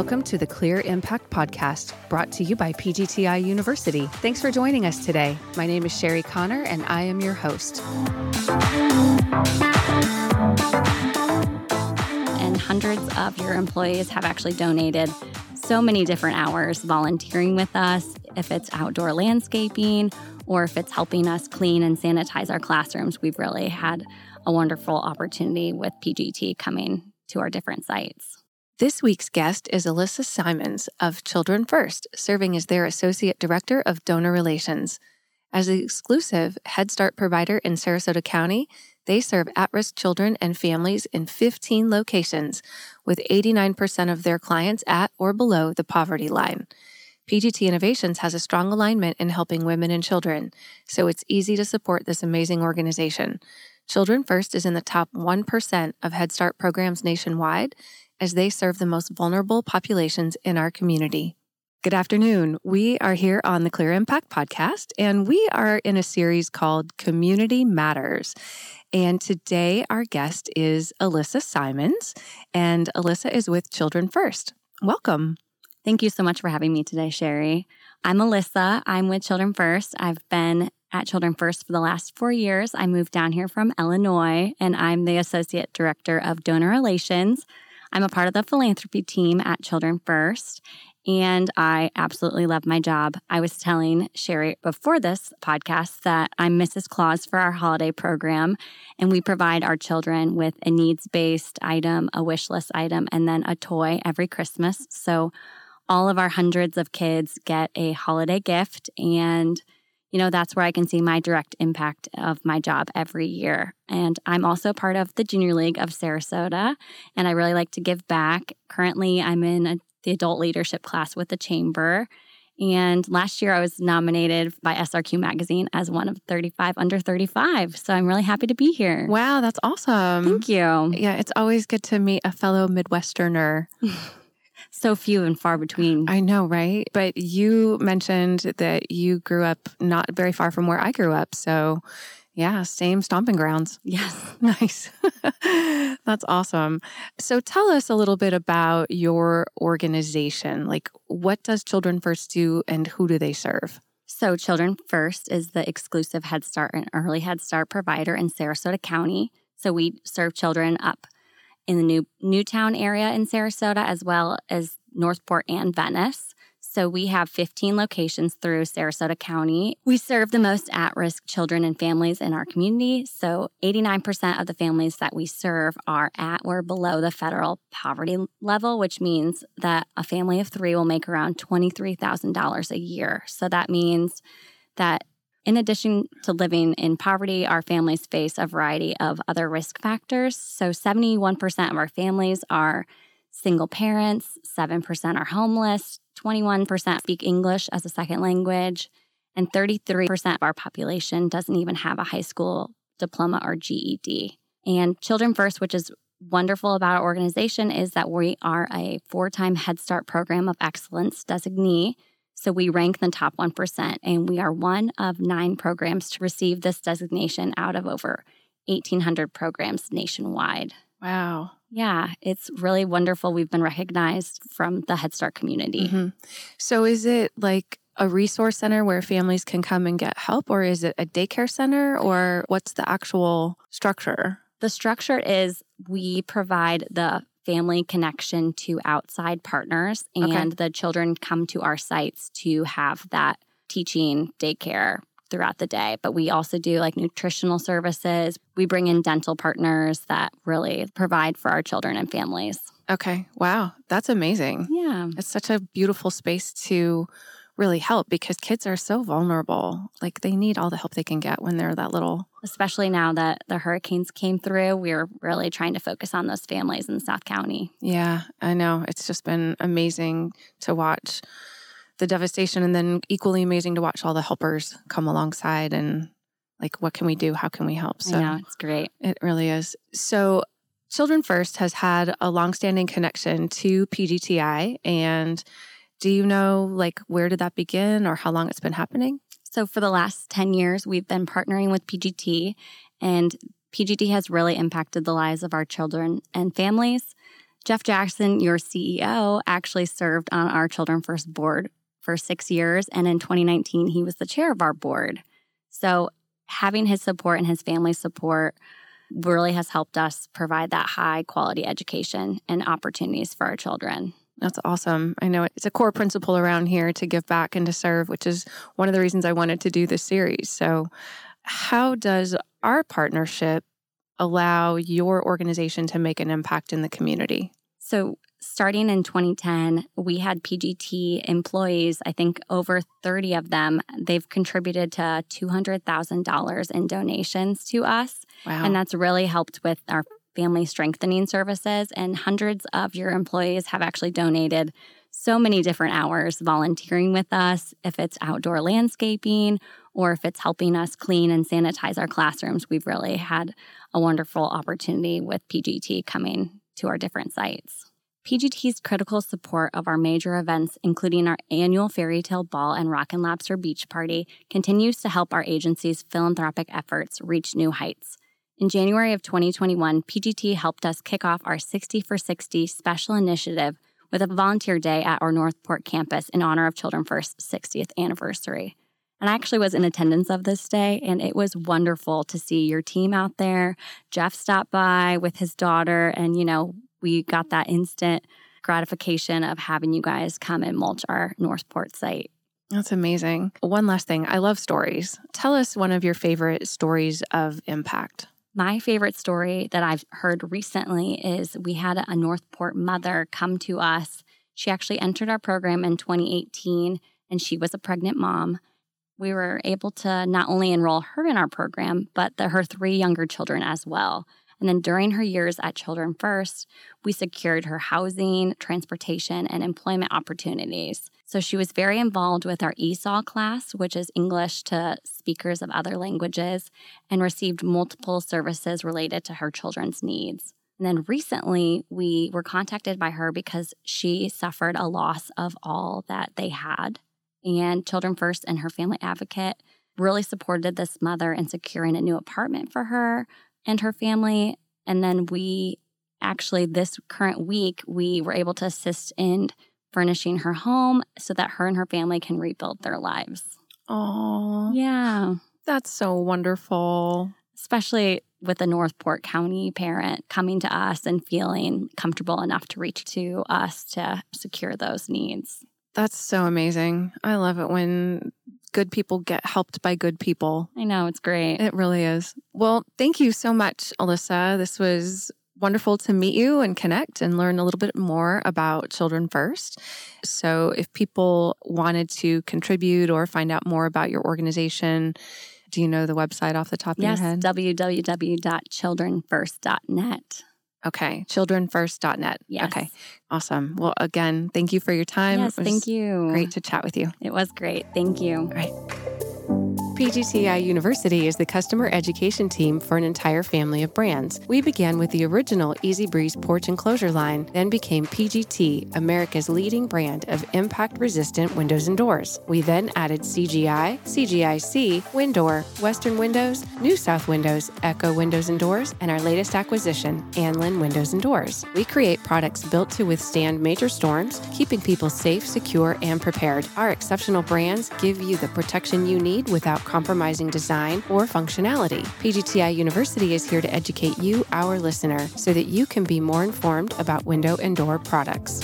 Welcome to the Clear Impact Podcast, brought to you by PGTI University. Thanks for joining us today. My name is Sherry Connor, and I am your host. And hundreds of your employees have actually donated so many different hours volunteering with us, if it's outdoor landscaping or if it's helping us clean and sanitize our classrooms. We've really had a wonderful opportunity with PGT coming to our different sites. This week's guest is Alyssa Simons of Children First, serving as their Associate Director of Donor Relations. As the exclusive Head Start provider in Sarasota County, they serve at risk children and families in 15 locations, with 89% of their clients at or below the poverty line. PGT Innovations has a strong alignment in helping women and children, so it's easy to support this amazing organization. Children First is in the top 1% of Head Start programs nationwide as they serve the most vulnerable populations in our community. Good afternoon. We are here on the Clear Impact podcast, and we are in a series called Community Matters. And today, our guest is Alyssa Simons, and Alyssa is with Children First. Welcome. Thank you so much for having me today, Sherry. I'm Alyssa. I'm with Children First. I've been at Children First for the last four years. I moved down here from Illinois, and I'm the Associate Director of Donor Relations. I'm a part of the philanthropy team at Children First, and I absolutely love my job. I was telling Sherry before this podcast that I'm Mrs. Claus for our holiday program, and we provide our children with a needs based item, a wish list item, and then a toy every Christmas. So all of our hundreds of kids get a holiday gift and you know, that's where I can see my direct impact of my job every year. And I'm also part of the Junior League of Sarasota, and I really like to give back. Currently, I'm in a the adult leadership class with the chamber. And last year I was nominated by SRQ Magazine as one of 35 under 35. So I'm really happy to be here. Wow, that's awesome. Thank you. Yeah, it's always good to meet a fellow Midwesterner. so few and far between. I know, right? But you mentioned that you grew up not very far from where I grew up. So yeah, same stomping grounds. Yes. Nice. That's awesome. So tell us a little bit about your organization. Like, what does Children First do and who do they serve? So, Children First is the exclusive Head Start and Early Head Start provider in Sarasota County. So, we serve children up in the new Newtown area in Sarasota, as well as Northport and Venice. So we have 15 locations through Sarasota County. We serve the most at risk children and families in our community. So 89% of the families that we serve are at or below the federal poverty level, which means that a family of three will make around $23,000 a year. So that means that in addition to living in poverty, our families face a variety of other risk factors. So 71% of our families are single parents, 7% are homeless, 21% speak English as a second language, and 33% of our population doesn't even have a high school diploma or GED. And Children First, which is wonderful about our organization, is that we are a four time Head Start Program of Excellence designee. So we rank the top 1%, and we are one of nine programs to receive this designation out of over 1,800 programs nationwide. Wow. Yeah, it's really wonderful. We've been recognized from the Head Start community. Mm-hmm. So, is it like a resource center where families can come and get help, or is it a daycare center, or what's the actual structure? The structure is we provide the family connection to outside partners, and okay. the children come to our sites to have that teaching, daycare, throughout the day. But we also do like nutritional services. We bring in dental partners that really provide for our children and families. Okay. Wow. That's amazing. Yeah. It's such a beautiful space to really help because kids are so vulnerable. Like they need all the help they can get when they're that little. Especially now that the hurricanes came through, we're really trying to focus on those families in South County. Yeah, I know. It's just been amazing to watch the devastation and then equally amazing to watch all the helpers come alongside and like what can we do how can we help so yeah it's great it really is so children first has had a longstanding connection to pgti and do you know like where did that begin or how long it's been happening so for the last 10 years we've been partnering with pgt and pgt has really impacted the lives of our children and families Jeff Jackson, your CEO, actually served on our Children First board for six years. And in 2019, he was the chair of our board. So having his support and his family's support really has helped us provide that high quality education and opportunities for our children. That's awesome. I know it's a core principle around here to give back and to serve, which is one of the reasons I wanted to do this series. So, how does our partnership allow your organization to make an impact in the community? So, starting in 2010, we had PGT employees, I think over 30 of them. They've contributed to $200,000 in donations to us. Wow. And that's really helped with our family strengthening services. And hundreds of your employees have actually donated so many different hours volunteering with us, if it's outdoor landscaping or if it's helping us clean and sanitize our classrooms. We've really had a wonderful opportunity with PGT coming to our different sites. PGT's critical support of our major events, including our annual Fairy Tale Ball and Rock and Lobster Beach Party, continues to help our agency's philanthropic efforts reach new heights. In January of 2021, PGT helped us kick off our 60 for 60 special initiative with a volunteer day at our Northport campus in honor of Children First's 60th anniversary. And I actually was in attendance of this day, and it was wonderful to see your team out there. Jeff stopped by with his daughter, and you know, we got that instant gratification of having you guys come and mulch our Northport site. That's amazing. One last thing I love stories. Tell us one of your favorite stories of impact. My favorite story that I've heard recently is we had a Northport mother come to us. She actually entered our program in 2018 and she was a pregnant mom. We were able to not only enroll her in our program, but the, her three younger children as well. And then during her years at Children First, we secured her housing, transportation, and employment opportunities. So she was very involved with our ESOL class, which is English to speakers of other languages, and received multiple services related to her children's needs. And then recently, we were contacted by her because she suffered a loss of all that they had. And Children First and her family advocate really supported this mother in securing a new apartment for her, and her family. And then we actually, this current week, we were able to assist in furnishing her home so that her and her family can rebuild their lives. Oh, Yeah. that's so wonderful. Especially with a Northport County parent coming to us and feeling comfortable enough to reach to us to secure those needs. That's so amazing. I love it when good people get helped by good people. I know, it's great. It really is. Well, thank you so much, Alyssa. This was wonderful to meet you and connect and learn a little bit more about Children First. So, if people wanted to contribute or find out more about your organization, do you know the website off the top yes, of your head? Yes, www.childrenfirst.net. Okay, childrenfirst.net. Yes. Okay, awesome. Well, again, thank you for your time. Yes, thank you. Great to chat with you. It was great. Thank you. PGTI University is the customer education team for an entire family of brands. We began with the original EZE-Breeze porch enclosure line, then became PGT, America's leading brand of impact resistant windows and doors. We then added CGI, CGIC, WinDoor, Western Windows, New South Windows, Echo Windows and Doors, and our latest acquisition, Anlin Windows and Doors. We create products built to withstand major storms, keeping people safe, secure, and prepared. Our exceptional brands give you the protection you need without compromising design or functionality. PGTI University is here to educate you, our listener, so that you can be more informed about window and door products.